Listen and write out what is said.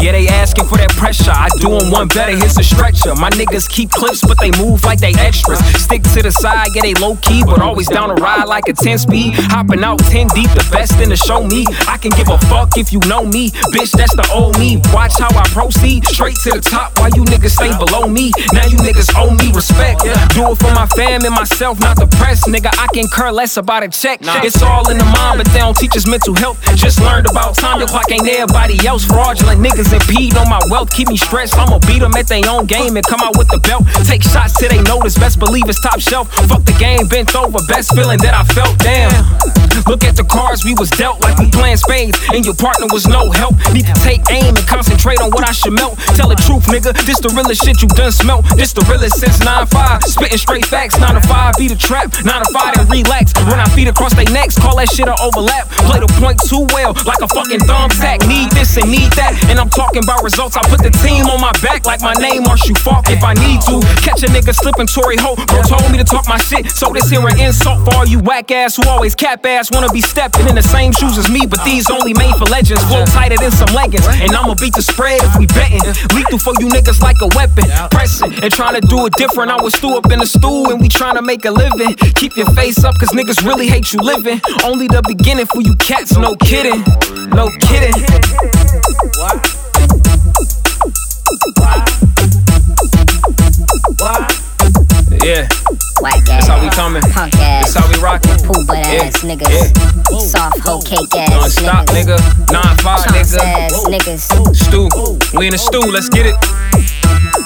Yeah, they asking for that pressure. I do 'em one better, here's a stretcher. My niggas keep clips, but they move like they extras. Stick to the side, yeah, they low key, but always down to ride like a 10 speed. Hopping out 10 deep, the best in the show me. I can give a fuck if you know me. Bitch, that's the old me. Watch how I proceed. Straight to the top while you niggas stay below me. Now you niggas owe me respect. Do it for my fam and myself, not the press. Nigga, I can care less about a check. It's all in the mind, but they don't teach us mental health. Just learned about time, the clock ain't everybody else. Fraudulent niggas impede on my wealth, keep me stressed. I'ma beat them at their own game and come out with the belt. Take shots till they notice, best believe it's top shelf. Fuck the game, bent over, best feeling that I felt. Damn. Look at the cards we was dealt like we playing spades, and your partner was no help. Need to take aim and concentrate on what I should melt. Tell the truth, nigga. This the realest shit you done smelt. This the realest since 9-5. Spitting straight facts, 9 to 5, beat a trap. 9 to 5 and relax. When I feet across their necks, call that shit an overlap. Play the point too well, like a fucking thumbtack. Need this and need that, and I'm talking about results. I put the team on my back like my name Marshall Faulk if I need to. Catch a nigga slipping Tory Ho. Bro told me to talk my shit, so this here an insult for all you whack ass who always cap ass wanna be stepping in the same shoes as me, but these only made for legends. Flow tighter than some leggings, and I'ma beat the spread if we betting. Lethal for you niggas like a weapon. Pressing and trying to do it different. I was stew up in the stool and we trying to make a living. Keep your face up, cause niggas really hate you living. Only the beginning for you cats, no kidding. No kidding. Yeah, Whack that's how we coming. punk ass, That's how we rocking. poo butt Yeah, ass niggas, soft hoe cake ass Non-stop, niggas, nigga. Nine five, chunks nigga. ass niggas. Stew. We in the stew. Let's get it.